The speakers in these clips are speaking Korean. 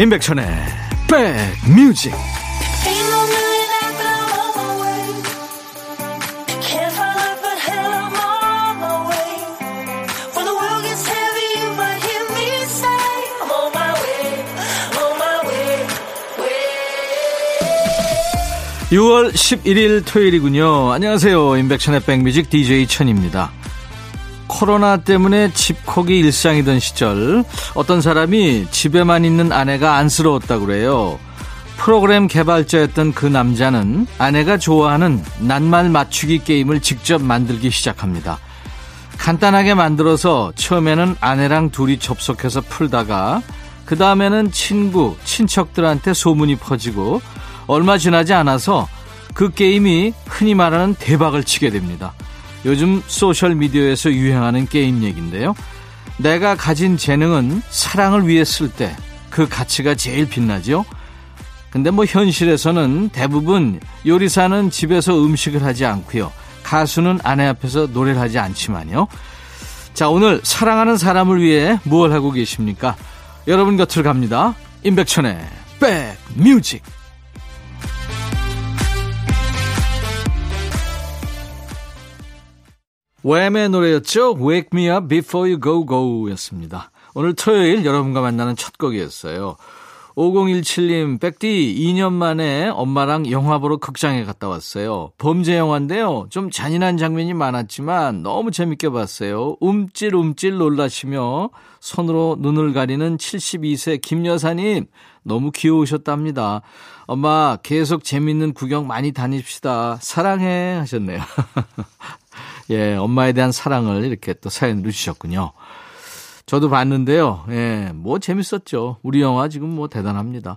임백천의 백뮤직. (6월 11일) 토요일이군요. 안녕하세요. 임백천의 백뮤직 DJ 천입니다 코로나 때문에 집콕이 일상이던 시절 어떤 사람이 집에만 있는 아내가 안쓰러웠다고 그래요. 프로그램 개발자였던 그 남자는 아내가 좋아하는 낱말 맞추기 게임을 직접 만들기 시작합니다. 간단하게 만들어서 처음에는 아내랑 둘이 접속해서 풀다가 그 다음에는 친구, 친척들한테 소문이 퍼지고 얼마 지나지 않아서 그 게임이 흔히 말하는 대박을 치게 됩니다. 요즘 소셜미디어에서 유행하는 게임 얘기인데요. 내가 가진 재능은 사랑을 위해 쓸 때 그 가치가 제일 빛나죠. 근데 뭐 현실에서는 대부분 요리사는 집에서 음식을 하지 않고요. 가수는 아내 앞에서 노래를 하지 않지만요. 자, 오늘 사랑하는 사람을 위해 무엇 하고 계십니까? 여러분 곁을 갑니다. 임백천의 백뮤직. 웸의 노래였죠. Wake Me Up Before You Go Go 였습니다. 오늘 토요일 여러분과 만나는 첫 곡이었어요. 5017님, 백디 2년 만에 엄마랑 영화 보러 극장에 갔다 왔어요. 범죄 영화인데요. 좀 잔인한 장면이 많았지만 너무 재밌게 봤어요. 움찔움찔 놀라시며 손으로 눈을 가리는 72세 김 여사님, 너무 귀여우셨답니다. 엄마, 계속 재밌는 구경 많이 다닙시다. 사랑해 하셨네요. 예, 엄마에 대한 사랑을 이렇게 또 사연으로 주셨군요. 저도 봤는데요. 예, 뭐 재밌었죠. 우리 영화 지금 뭐 대단합니다.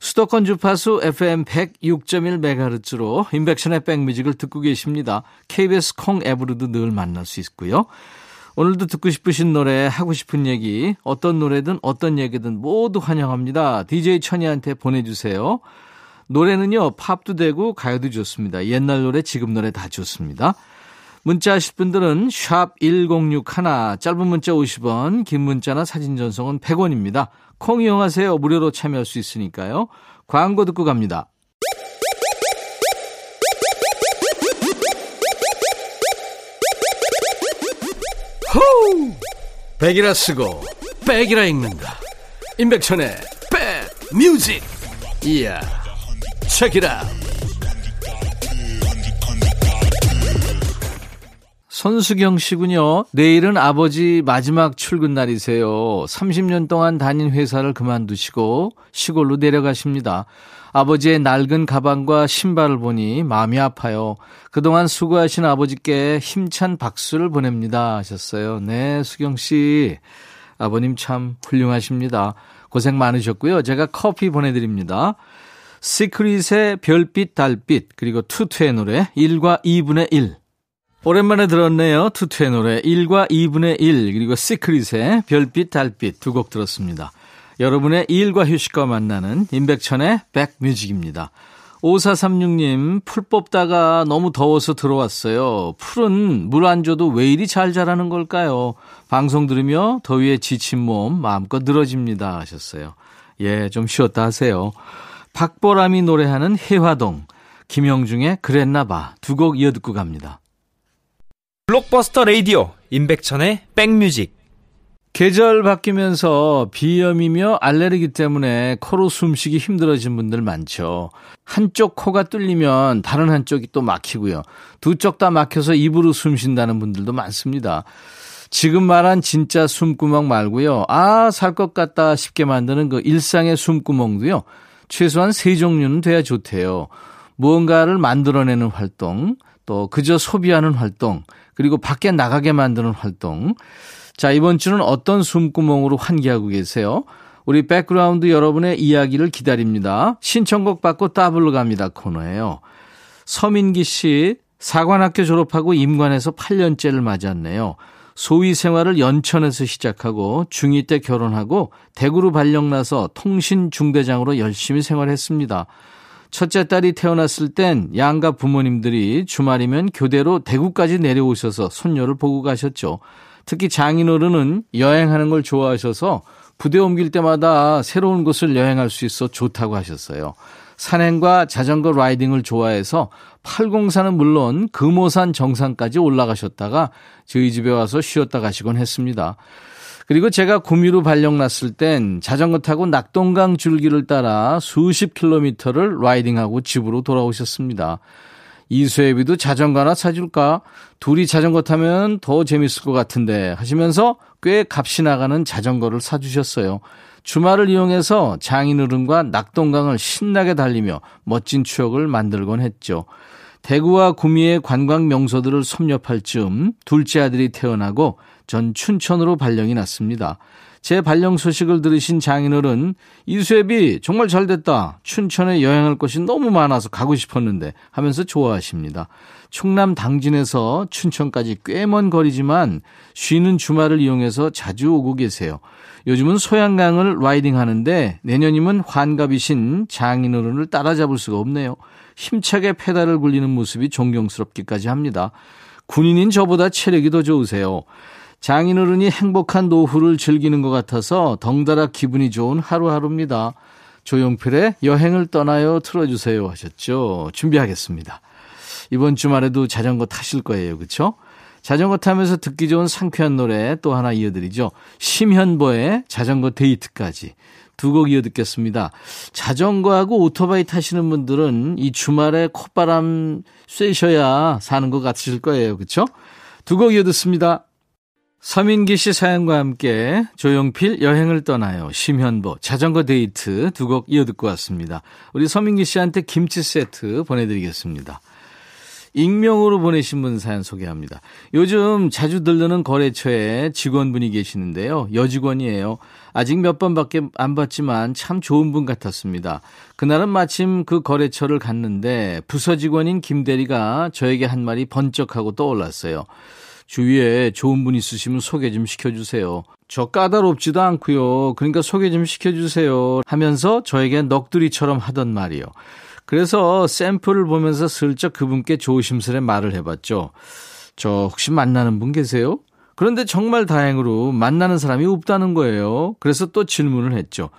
수도권 주파수 FM 106.1MHz로 인백션의 백뮤직을 듣고 계십니다. KBS 콩 앱으로도 늘 만날 수 있고요. 오늘도 듣고 싶으신 노래, 하고 싶은 얘기, 어떤 노래든 어떤 얘기든 모두 환영합니다. DJ 천이한테 보내주세요. 노래는요, 팝도 되고 가요도 좋습니다. 옛날 노래, 지금 노래 다 좋습니다. 문자 하실 분들은 샵 1061, 짧은 문자 50원, 긴 문자나 사진 전송은 100원입니다. 콩 이용하세요. 무료로 참여할 수 있으니까요. 광고 듣고 갑니다. 호우! 백이라 쓰고 백이라 읽는다. 임백천의 백 뮤직. 이야. 책이라. 손수경 씨군요. 내일은 아버지 마지막 출근 날이세요. 30년 동안 다닌 회사를 그만두시고 시골로 내려가십니다. 아버지의 낡은 가방과 신발을 보니 마음이 아파요. 그동안 수고하신 아버지께 힘찬 박수를 보냅니다. 하셨어요. 네, 수경 씨. 아버님 참 훌륭하십니다. 고생 많으셨고요. 제가 커피 보내드립니다. 시크릿의 별빛, 달빛, 그리고 투투의 노래 1과 2분의 1. 오랜만에 들었네요. 투투의 노래 1과 2분의 1 그리고 시크릿의 별빛 달빛 두 곡 들었습니다. 여러분의 일과 휴식과 만나는 임백천의 백뮤직입니다. 5436님 풀 뽑다가 너무 더워서 들어왔어요. 풀은 물 안 줘도 왜 이리 잘 자라는 걸까요? 방송 들으며 더위에 지친 몸 마음껏 늘어집니다 하셨어요. 예, 좀 쉬었다 하세요. 박보람이 노래하는 해화동, 김영중의 그랬나 봐 두 곡 이어 듣고 갑니다. 블록버스터 레이디오 임백천의 백뮤직 계절 바뀌면서 비염이며 알레르기 때문에 코로 숨쉬기 힘들어진 분들 많죠. 한쪽 코가 뚫리면 다른 한쪽이 또 막히고요. 두 쪽 다 막혀서 입으로 숨 쉰다는 분들도 많습니다. 지금 말한 진짜 숨구멍 말고요. 아, 살 것 같다 싶게 만드는 그 일상의 숨구멍도요. 최소한 세 종류는 돼야 좋대요. 무언가를 만들어내는 활동, 또 그저 소비하는 활동, 그리고 밖에 나가게 만드는 활동. 자, 이번 주는 어떤 숨구멍으로 환기하고 계세요? 우리 백그라운드 여러분의 이야기를 기다립니다. 신청곡 받고 따블로 갑니다 코너예요. 서민기 씨, 사관학교 졸업하고 임관에서 8년째를 맞았네요. 소위 생활을 연천에서 시작하고 중2 때 결혼하고 대구로 발령나서 통신 중대장으로 열심히 생활했습니다. 첫째 딸이 태어났을 땐 양가 부모님들이 주말이면 교대로 대구까지 내려오셔서 손녀를 보고 가셨죠. 특히 장인어른은 여행하는 걸 좋아하셔서 부대 옮길 때마다 새로운 곳을 여행할 수 있어 좋다고 하셨어요. 산행과 자전거 라이딩을 좋아해서 팔공산은 물론 금오산 정상까지 올라가셨다가 저희 집에 와서 쉬었다 가시곤 했습니다. 그리고 제가 구미로 발령 났을 땐 자전거 타고 낙동강 줄기를 따라 수십 킬로미터를 라이딩하고 집으로 돌아오셨습니다. 이수혜비도 자전거 하나 사줄까? 둘이 자전거 타면 더 재밌을 것 같은데 하시면서 꽤 값이 나가는 자전거를 사주셨어요. 주말을 이용해서 장인어른과 낙동강을 신나게 달리며 멋진 추억을 만들곤 했죠. 대구와 구미의 관광 명소들을 섭렵할 즈음 둘째 아들이 태어나고 전 춘천으로 발령이 났습니다. 제 발령 소식을 들으신 장인어른 이수협이 정말 잘 됐다. 춘천에 여행할 곳이 너무 많아서 가고 싶었는데 하면서 좋아하십니다. 충남 당진에서 춘천까지 꽤 먼 거리지만 쉬는 주말을 이용해서 자주 오고 계세요. 요즘은 소양강을 라이딩 하는데 내년이면 환갑이신 장인어른을 따라잡을 수가 없네요. 힘차게 페달을 굴리는 모습이 존경스럽기까지 합니다. 군인인 저보다 체력이 더 좋으세요. 장인어른이 행복한 노후를 즐기는 것 같아서 덩달아 기분이 좋은 하루하루입니다. 조용필의 여행을 떠나요 틀어주세요 하셨죠. 준비하겠습니다. 이번 주말에도 자전거 타실 거예요. 그렇죠? 자전거 타면서 듣기 좋은 상쾌한 노래 또 하나 이어드리죠. 심현보의 자전거 데이트까지. 두 곡 이어 듣겠습니다. 자전거하고 오토바이 타시는 분들은 이 주말에 콧바람 쐬셔야 사는 것 같으실 거예요. 그렇죠? 두 곡 이어 듣습니다. 서민기 씨 사연과 함께 조용필 여행을 떠나요. 심현보 자전거 데이트 두 곡 이어 듣고 왔습니다. 우리 서민기 씨한테 김치 세트 보내드리겠습니다. 익명으로 보내신 분 사연 소개합니다. 요즘 자주 들르는 거래처에 직원분이 계시는데요. 여직원이에요. 아직 몇 번밖에 안 봤지만 참 좋은 분 같았습니다. 그날은 마침 그 거래처를 갔는데 부서 직원인 김 대리가 저에게 한 말이 번쩍하고 떠올랐어요. 주위에 좋은 분 있으시면 소개 좀 시켜주세요. 저 까다롭지도 않고요. 그러니까 소개 좀 시켜주세요. 하면서 저에게 넋두리처럼 하던 말이요. 그래서 샘플을 보면서 슬쩍 그분께 조심스레 말을 해봤죠. 저 혹시 만나는 분 계세요? 그런데 정말 다행으로 만나는 사람이 없다는 거예요. 그래서 또 질문을 했죠.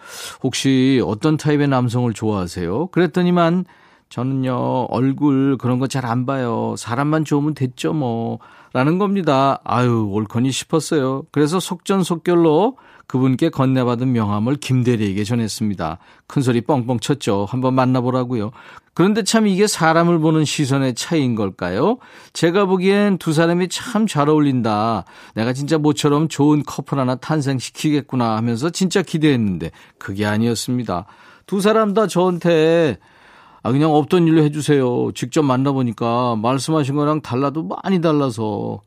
혹시 어떤 타입의 남성을 좋아하세요? 그랬더니만 저는요, 얼굴 그런 거 잘 안 봐요. 사람만 좋으면 됐죠, 뭐. 라는 겁니다. 아유, 옳거니 싶었어요. 그래서 속전속결로 그분께 건네받은 명함을 김대리에게 전했습니다. 큰 소리 뻥뻥 쳤죠. 한번 만나보라고요. 그런데 참 이게 사람을 보는 시선의 차이인 걸까요? 제가 보기엔 두 사람이 참 잘 어울린다. 내가 진짜 모처럼 좋은 커플 하나 탄생시키겠구나 하면서 진짜 기대했는데 그게 아니었습니다. 두 사람 다 저한테 아, 그냥 없던 일로 해주세요. 직접 만나보니까 말씀하신 거랑 달라도 많이 달라서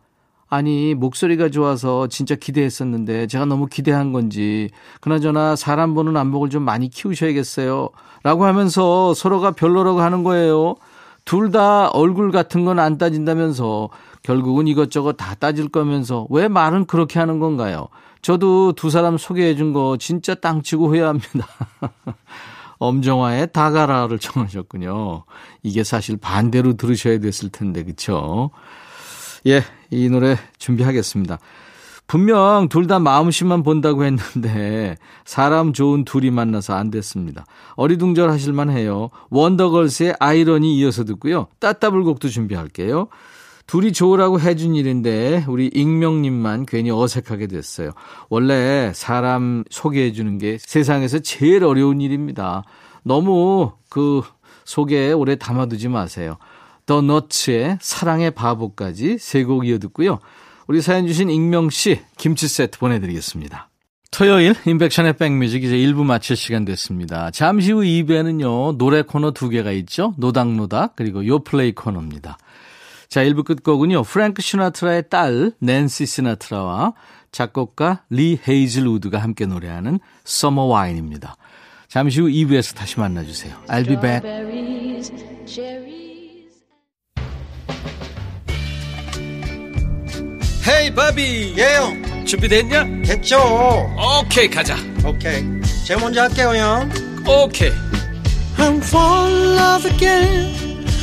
아니, 목소리가 좋아서 진짜 기대했었는데 제가 너무 기대한 건지, 그나저나 사람 보는 안목을 좀 많이 키우셔야겠어요. 라고 하면서 서로가 별로라고 하는 거예요. 둘 다 얼굴 같은 건 안 따진다면서 결국은 이것저것 다 따질 거면서 왜 말은 그렇게 하는 건가요? 저도 두 사람 소개해 준 거 진짜 땅치고 후회합니다. 엄정화의 다가라를 청하셨군요. 이게 사실 반대로 들으셔야 됐을 텐데, 그쵸? 예, 이 노래 준비하겠습니다. 분명 둘 다 마음씨만 본다고 했는데 사람 좋은 둘이 만나서 안 됐습니다. 어리둥절 하실만 해요. 원더걸스의 아이러니 이어서 듣고요. 따따블곡도 준비할게요. 둘이 좋으라고 해준 일인데 우리 익명님만 괜히 어색하게 됐어요. 원래 사람 소개해 주는 게 세상에서 제일 어려운 일입니다. 너무 그 속에 오래 담아두지 마세요. 더 너츠의 사랑의 바보까지 세 곡 이어 듣고요. 우리 사연 주신 익명 씨 김치 세트 보내드리겠습니다. 토요일 임백천의 백뮤직 이제 1부 마칠 시간 됐습니다. 잠시 후 2부에는요 노래 코너 두 개가 있죠. 노닥노닥 그리고 요플레이 코너입니다. 자 1부 끝곡은요. 프랭크 시나트라의 딸 낸시 시나트라와 작곡가 리 헤이즐 우드가 함께 노래하는 Summer Wine입니다. 잠시 후 2부에서 다시 만나 주세요. I'll be back. 헤이 바비 예영 준비됐냐? 됐죠. 오케이 가자. 오케이. 제가 먼저 할게요 형. 오케이. I'm fall in love again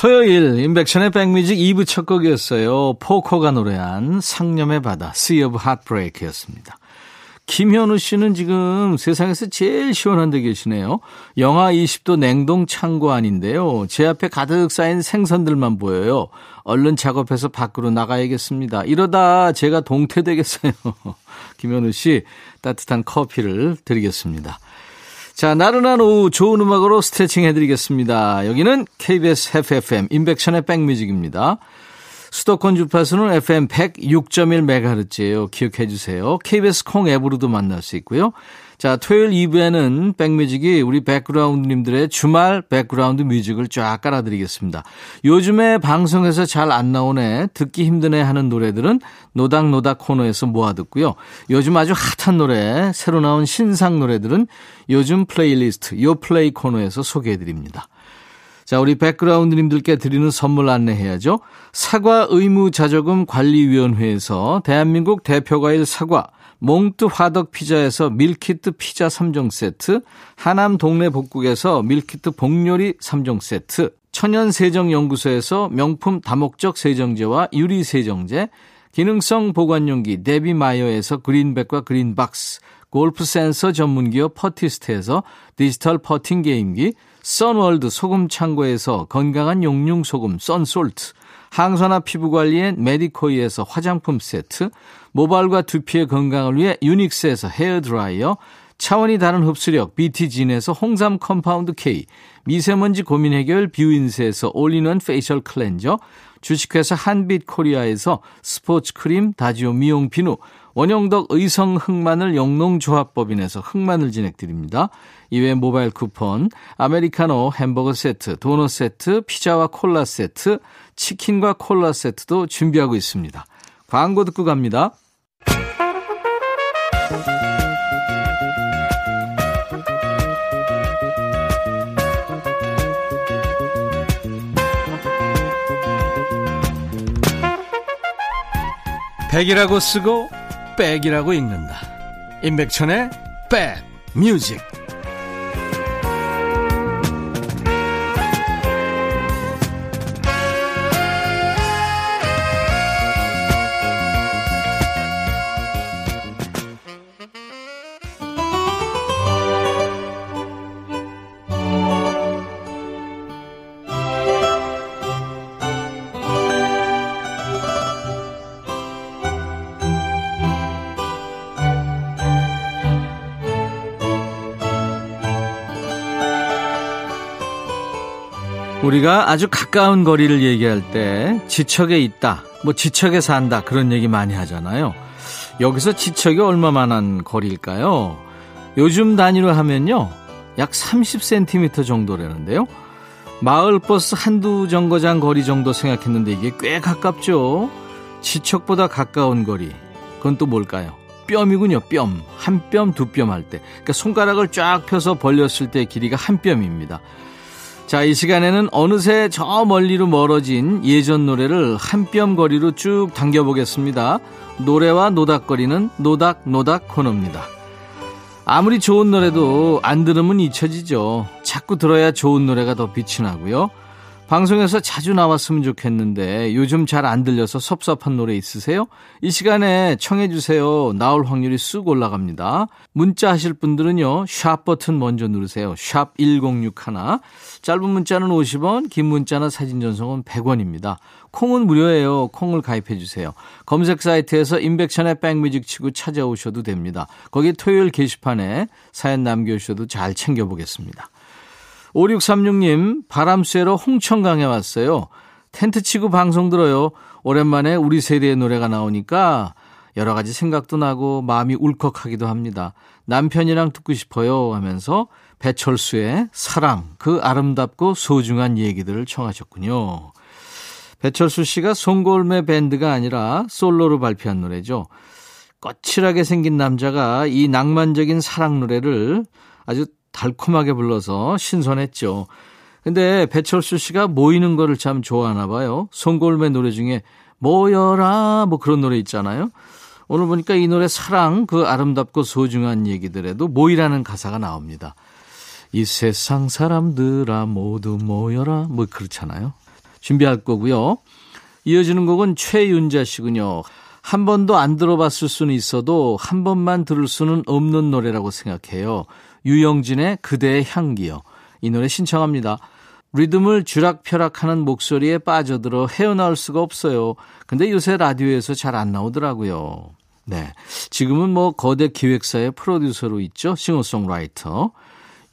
토요일 인백션의 백뮤직 2부 첫 곡이었어요. 포커가 노래한 상념의 바다, Sea of Heartbreak였습니다. 김현우 씨는 지금 세상에서 제일 시원한 데 계시네요. 영하 20도 냉동 창고 안인데요. 제 앞에 가득 쌓인 생선들만 보여요. 얼른 작업해서 밖으로 나가야겠습니다. 이러다 제가 동태되겠어요. 김현우 씨 따뜻한 커피를 드리겠습니다. 자, 나른한 오후 좋은 음악으로 스트레칭 해드리겠습니다. 여기는 KBS FFM 인백션의 백뮤직입니다. 수도권 주파수는 FM 106.1MHz예요. 기억해 주세요. KBS 콩 앱으로도 만날 수 있고요. 자, 토요일 2부에는 백뮤직이 우리 백그라운드님들의 주말 백그라운드 뮤직을 쫙 깔아드리겠습니다. 요즘에 방송에서 잘 안 나오네, 듣기 힘드네 하는 노래들은 노닥노닥 코너에서 모아듣고요. 요즘 아주 핫한 노래, 새로 나온 신상 노래들은 요즘 플레이리스트, 요 플레이 코너에서 소개해드립니다. 자, 우리 백그라운드님들께 드리는 선물 안내해야죠. 사과 의무자조금 관리위원회에서 대한민국 대표과일 사과, 몽뚜 화덕 피자에서 밀키트 피자 3종 세트, 하남 동네 복국에서 밀키트 복요리 3종 세트, 천연세정연구소에서 명품 다목적 세정제와 유리세정제, 기능성 보관용기 데비마이어에서 그린백과 그린박스, 골프 센서 전문기업 퍼티스트에서 디지털 퍼팅 게임기, 선월드 소금 창고에서 건강한 용융 소금 썬솔트, 항산화 피부 관리엔 메디코이에서 화장품 세트, 모발과 두피의 건강을 위해 유닉스에서 헤어 드라이어, 차원이 다른 흡수력 BT진에서 홍삼 compound K, 미세먼지 고민 해결 뷰인스에서 all-in-one facial cleanser, 주식회사 한빛 코리아에서 스포츠 크림 다지오 미용 비누, 원형덕 의성 흑마늘 영농조합법인에서 흑마늘 진액 드립니다. 이외에 모바일 쿠폰, 아메리카노 햄버거 세트, 도넛 세트, 피자와 콜라 세트, 치킨과 콜라 세트도 준비하고 있습니다. 광고 듣고 갑니다. 백이라고 쓰고 백이라고 읽는다. 임백천의 백 뮤직. 우리가 아주 가까운 거리를 얘기할 때 지척에 있다, 뭐 지척에 산다 그런 얘기 많이 하잖아요. 여기서 지척이 얼마만한 거리일까요? 요즘 단위로 하면요. 약 30cm 정도라는데요. 마을버스 한두 정거장 거리 정도 생각했는데 이게 꽤 가깝죠. 지척보다 가까운 거리. 그건 또 뭘까요? 뼘이군요, 뼘. 한 뼘, 두 뼘 할 때. 그러니까 손가락을 쫙 펴서 벌렸을 때 길이가 한 뼘입니다. 자, 이 시간에는 어느새 저 멀리로 멀어진 예전 노래를 한 뼘 거리로 쭉 당겨보겠습니다. 노래와 노닥거리는 노닥노닥 코너입니다. 아무리 좋은 노래도 안 들으면 잊혀지죠. 자꾸 들어야 좋은 노래가 더 빛이 나고요. 방송에서 자주 나왔으면 좋겠는데 요즘 잘 안 들려서 섭섭한 노래 있으세요? 이 시간에 청해 주세요. 나올 확률이 쑥 올라갑니다. 문자 하실 분들은요. 샵 버튼 먼저 누르세요. 샵 1061. 짧은 문자는 50원, 긴 문자나 사진 전송은 100원입니다. 콩은 무료예요. 콩을 가입해 주세요. 검색 사이트에서 인백션의 백뮤직 치고 찾아오셔도 됩니다. 거기 토요일 게시판에 사연 남겨주셔도 잘 챙겨보겠습니다. 5636님, 바람 쐬러 홍천강에 왔어요. 텐트 치고 방송 들어요. 오랜만에 우리 세대의 노래가 나오니까 여러 가지 생각도 나고 마음이 울컥하기도 합니다. 남편이랑 듣고 싶어요 하면서 배철수의 사랑, 그 아름답고 소중한 얘기들을 청하셨군요. 배철수 씨가 송골매 밴드가 아니라 솔로로 발표한 노래죠. 거칠하게 생긴 남자가 이 낭만적인 사랑 노래를 아주 달콤하게 불러서 신선했죠. 근데 배철수 씨가 모이는 거를 참 좋아하나 봐요. 송골매 노래 중에 모여라 뭐 그런 노래 있잖아요. 오늘 보니까 이 노래 사랑 그 아름답고 소중한 얘기들에도 모이라는 가사가 나옵니다. 이 세상 사람들아 모두 모여라 뭐 그렇잖아요. 준비할 거고요. 이어지는 곡은 최윤자 씨군요. 한 번도 안 들어봤을 수는 있어도 한 번만 들을 수는 없는 노래라고 생각해요. 유영진의 그대의 향기요. 이 노래 신청합니다. 리듬을 쥐락펴락하는 목소리에 빠져들어 헤어나올 수가 없어요. 근데 요새 라디오에서 잘 안 나오더라고요. 네. 지금은 뭐 거대 기획사의 프로듀서로 있죠. 싱어송라이터.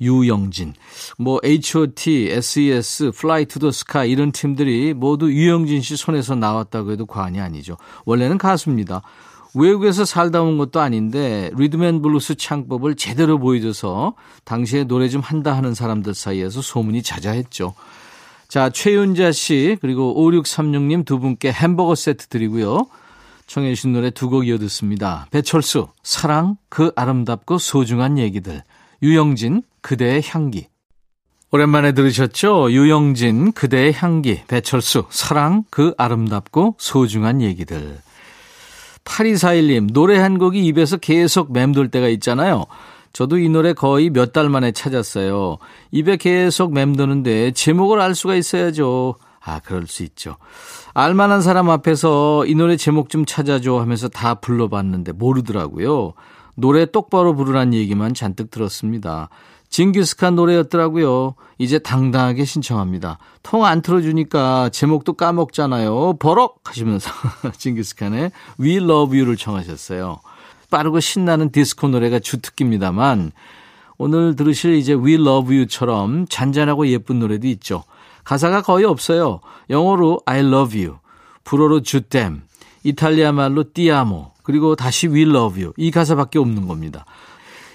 유영진. 뭐 H.O.T, SES, Fly to the Sky 이런 팀들이 모두 유영진 씨 손에서 나왔다고 해도 과언이 아니죠. 원래는 가수입니다. 외국에서 살다 온 것도 아닌데 리듬 앤 블루스 창법을 제대로 보여줘서 당시에 노래 좀 한다 하는 사람들 사이에서 소문이 자자했죠. 자, 최윤자 씨 그리고 5636님 두 분께 햄버거 세트 드리고요. 청해 주신 노래 두 곡 이어 듣습니다. 배철수, 사랑, 그 아름답고 소중한 얘기들. 유영진, 그대의 향기. 오랜만에 들으셨죠? 유영진, 그대의 향기. 배철수, 사랑, 그 아름답고 소중한 얘기들. 8241님, 노래 한 곡이 입에서 계속 맴돌 때가 있잖아요. 저도 이 노래 거의 몇 달 만에 찾았어요. 입에 계속 맴도는데 제목을 알 수가 있어야죠. 아, 그럴 수 있죠. 알만한 사람 앞에서 이 노래 제목 좀 찾아줘 하면서 다 불러봤는데 모르더라고요. 노래 똑바로 부르란 얘기만 잔뜩 들었습니다. 징기스칸 노래였더라고요. 이제 당당하게 신청합니다. 통 안 틀어주니까 제목도 까먹잖아요. 버럭! 하시면서 징기스칸의 We Love You를 청하셨어요. 빠르고 신나는 디스코 노래가 주특기입니다만 오늘 들으실 이제 We Love You처럼 잔잔하고 예쁜 노래도 있죠. 가사가 거의 없어요. 영어로 I love you, 불어로 주댐, 이탈리아 말로 띠아모, 그리고 다시 we love you. 이 가사밖에 없는 겁니다.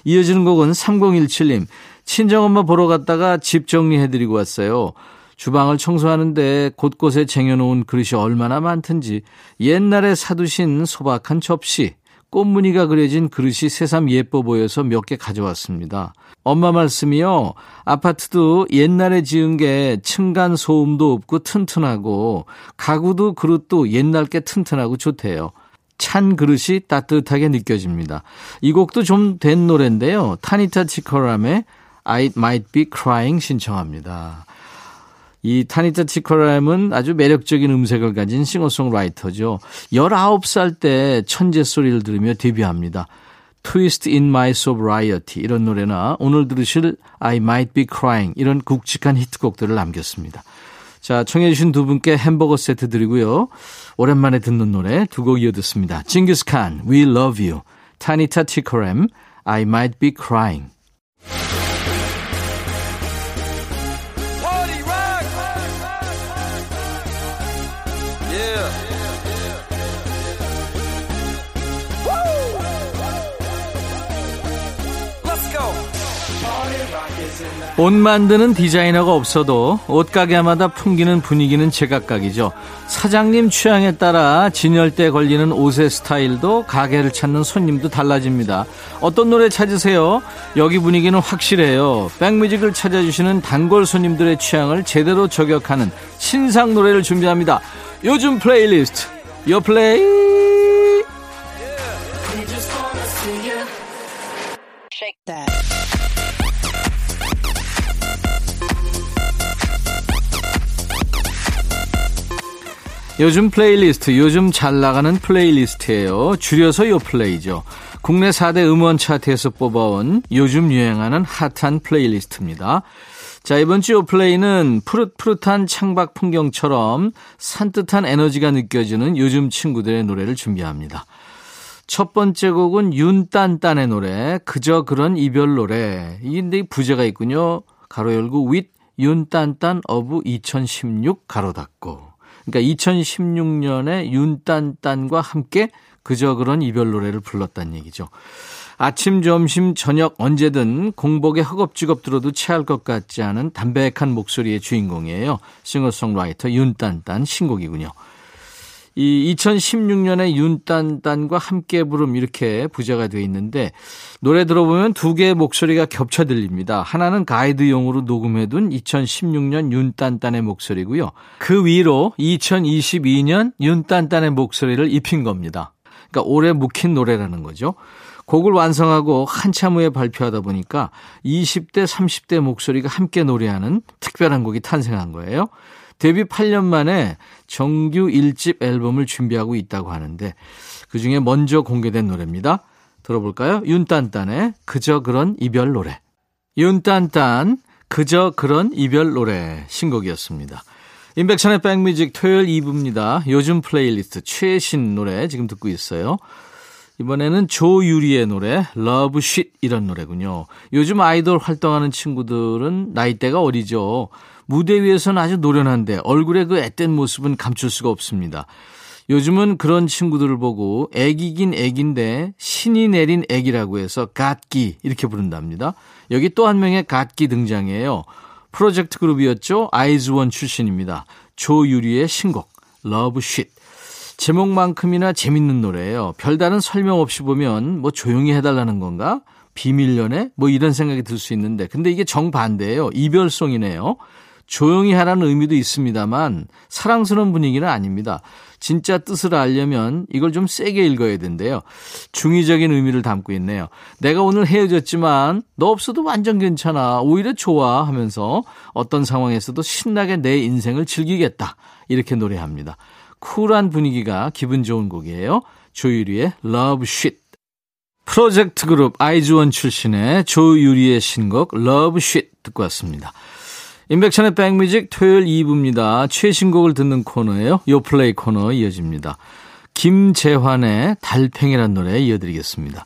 이어지는 곡은 3017님. 친정엄마 보러 갔다가 집 정리해드리고 왔어요. 주방을 청소하는데 곳곳에 쟁여놓은 그릇이 얼마나 많든지 옛날에 사두신 소박한 접시, 꽃무늬가 그려진 그릇이 새삼 예뻐 보여서 몇 개 가져왔습니다. 엄마 말씀이요. 아파트도 옛날에 지은 게 층간 소음도 없고 튼튼하고 가구도 그릇도 옛날 게 튼튼하고 좋대요. 찬 그릇이 따뜻하게 느껴집니다. 이 곡도 좀 된 노래인데요. 타니타 치커람의 I Might Be Crying 신청합니다. 이 타니타 치커람은 아주 매력적인 음색을 가진 싱어송라이터죠. 19살 때 천재 소리를 들으며 데뷔합니다. Twist in My Sobriety 이런 노래나 오늘 들으실 I Might Be Crying 이런 굵직한 히트곡들을 남겼습니다. 자, 청해주신 두 분께 햄버거 세트 드리고요. 오랜만에 듣는 노래 두 곡 이어 듣습니다. 징기스칸, We Love You, 타니타 티커램, I Might Be Crying. 옷 만드는 디자이너가 없어도 옷가게마다 풍기는 분위기는 제각각이죠. 사장님 취향에 따라 진열대 걸리는 옷의 스타일도 가게를 찾는 손님도 달라집니다. 어떤 노래 찾으세요? 여기 분위기는 확실해요. 백뮤직을 찾아주시는 단골 손님들의 취향을 제대로 저격하는 신상 노래를 준비합니다. 요즘 플레이리스트, 요 플레이! 요즘 플레이리스트, 요즘 잘 나가는 playlist예요. 줄여서 요 플레이죠. 국내 4대 음원 차트에서 뽑아온 요즘 유행하는 핫한 playlist입니다. 자, 이번 주 요플레이는 푸릇푸릇한 창밖 풍경처럼 산뜻한 에너지가 느껴지는 요즘 친구들의 노래를 준비합니다. 첫 번째 곡은 윤딴딴의 노래, 그저 그런 이별 노래. 이근데 부제가 있군요. 가로 열고 윗 윤딴딴 어부 2016 가로 닫고. 그러니까 2016년에 윤딴딴과 함께 그저 그런 이별 노래를 불렀다는 얘기죠. 아침, 점심, 저녁 언제든 공복에 허겁지겁 들어도 체할 것 같지 않은 담백한 목소리의 주인공이에요. 싱어송라이터 윤딴딴 신곡이군요. 이 2016년에 윤딴딴과 함께 부름 이렇게 부제가 되어 있는데 노래 들어보면 두 개의 목소리가 겹쳐 들립니다. 하나는 가이드용으로 녹음해둔 2016년 윤딴딴의 목소리고요. 그 위로 2022년 윤딴딴의 목소리를 입힌 겁니다. 그러니까 올해 묵힌 노래라는 거죠. 곡을 완성하고 한참 후에 발표하다 보니까 20대, 30대 목소리가 함께 노래하는 특별한 곡이 탄생한 거예요. 데뷔 8년 만에 정규 1집 앨범을 준비하고 있다고 하는데 그 중에 먼저 공개된 노래입니다. 들어볼까요? 윤딴딴의 그저 그런 이별 노래. 윤딴딴 그저 그런 이별 노래 신곡이었습니다. 임백천의 백뮤직 토요일 2부입니다. 요즘 플레이리스트 최신 노래 지금 듣고 있어요. 이번에는 조유리의 노래 Love 쉿 이런 노래군요. 요즘 아이돌 활동하는 친구들은 나이대가 어리죠. 무대 위에서는 아주 노련한데 얼굴의 그 앳된 모습은 감출 수가 없습니다. 요즘은 그런 친구들을 보고 애기긴 애긴데 신이 내린 애기라고 해서 갓기 이렇게 부른답니다. 여기 또 한 명의 갓기 등장이에요. 프로젝트 그룹이었죠. 아이즈원 출신입니다. 조유리의 신곡 Love 쉿. 제목만큼이나 재밌는 노래예요. 별다른 설명 없이 보면 뭐 조용히 해달라는 건가? 비밀 연애? 뭐 이런 생각이 들 수 있는데 근데 이게 정반대예요. 이별송이네요. 조용히 하라는 의미도 있습니다만 사랑스러운 분위기는 아닙니다. 진짜 뜻을 알려면 이걸 좀 세게 읽어야 된대요. 중의적인 의미를 담고 있네요. 내가 오늘 헤어졌지만 너 없어도 완전 괜찮아. 오히려 좋아 하면서 어떤 상황에서도 신나게 내 인생을 즐기겠다. 이렇게 노래합니다. 쿨한 분위기가 기분 좋은 곡이에요. 조유리의 Love Shit. 프로젝트 그룹 아이즈원 출신의 조유리의 신곡 Love Shit 듣고 왔습니다. 인백천의 백뮤직 토요일 2부입니다. 최신곡을 듣는 코너예요. 요플레이 코너 이어집니다. 김재환의 달팽이란 노래 이어드리겠습니다.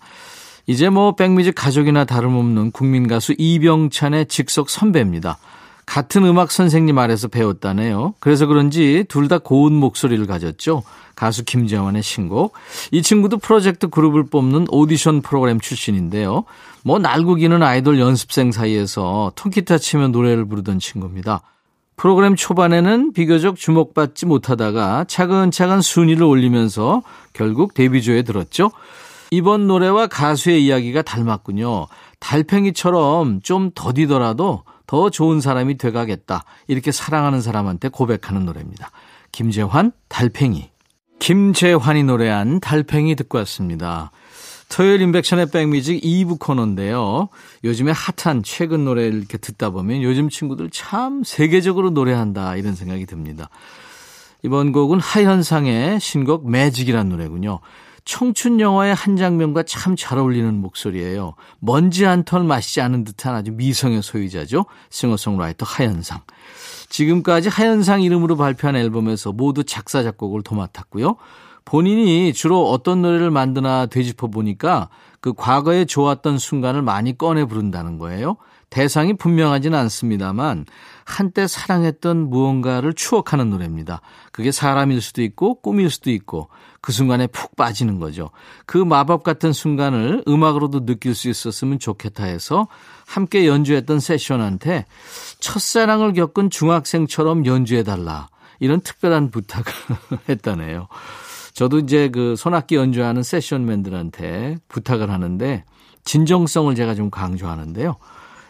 이제 뭐 백뮤직 가족이나 다름없는 국민 가수 이병찬의 직속 선배입니다. 같은 음악 선생님 아래서 배웠다네요. 그래서 그런지 둘 다 고운 목소리를 가졌죠. 가수 김재환의 신곡. 이 친구도 프로젝트 그룹을 뽑는 오디션 프로그램 출신인데요. 뭐 날고기는 아이돌 연습생 사이에서 통기타 치며 노래를 부르던 친구입니다. 프로그램 초반에는 비교적 주목받지 못하다가 차근차근 순위를 올리면서 결국 데뷔조에 들었죠. 이번 노래와 가수의 이야기가 닮았군요. 달팽이처럼 좀 더디더라도 더 좋은 사람이 돼가겠다. 이렇게 사랑하는 사람한테 고백하는 노래입니다. 김재환, 달팽이. 김재환이 노래한 달팽이 듣고 왔습니다. 토요일 인백션의 백뮤직 2부 코너인데요. 요즘에 핫한 최근 노래를 이렇게 듣다 보면 요즘 친구들 참 세계적으로 노래한다 이런 생각이 듭니다. 이번 곡은 하현상의 신곡 매직이란 노래군요. 청춘 영화의 한 장면과 참 잘 어울리는 목소리예요. 먼지 한 털 마시지 않은 듯한 아주 미성의 소유자죠. 싱어송라이터 하현상. 지금까지 하현상 이름으로 발표한 앨범에서 모두 작사 작곡을 도맡았고요. 본인이 주로 어떤 노래를 만드나 되짚어 보니까 그 과거에 좋았던 순간을 많이 꺼내 부른다는 거예요. 대상이 분명하지는 않습니다만 한때 사랑했던 무언가를 추억하는 노래입니다. 그게 사람일 수도 있고 꿈일 수도 있고 그 순간에 푹 빠지는 거죠. 그 마법 같은 순간을 음악으로도 느낄 수 있었으면 좋겠다 해서 함께 연주했던 세션한테 첫사랑을 겪은 중학생처럼 연주해달라. 이런 특별한 부탁을 했다네요. 저도 이제 그 손악기 연주하는 세션맨들한테 부탁을 하는데 진정성을 제가 좀 강조하는데요.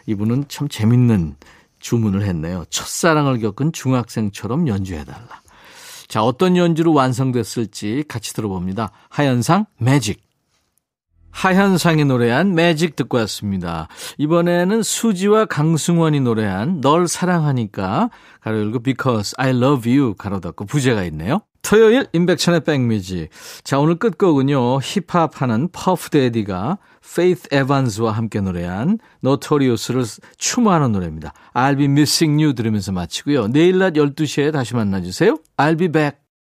이분은 참 재밌는 주문을 했네요. 첫사랑을 겪은 중학생처럼 연주해달라. 자, 어떤 연주로 완성됐을지 같이 들어봅니다. 하현상 매직. 하현상이 노래한 매직 듣고 왔습니다. 이번에는 수지와 강승원이 노래한 널 사랑하니까 가로 열고 because I love you 가로 닫고 부제가 있네요. 토요일 임백천의 백뮤직. 자, 오늘 끝곡은요. 힙합 하는 퍼프데디가 페이스 에반스와 함께 노래한 노토리우스를 추모하는 노래입니다. I'll be missing you 들으면서 마치고요. 내일 낮 12시에 다시 만나주세요. I'll be back.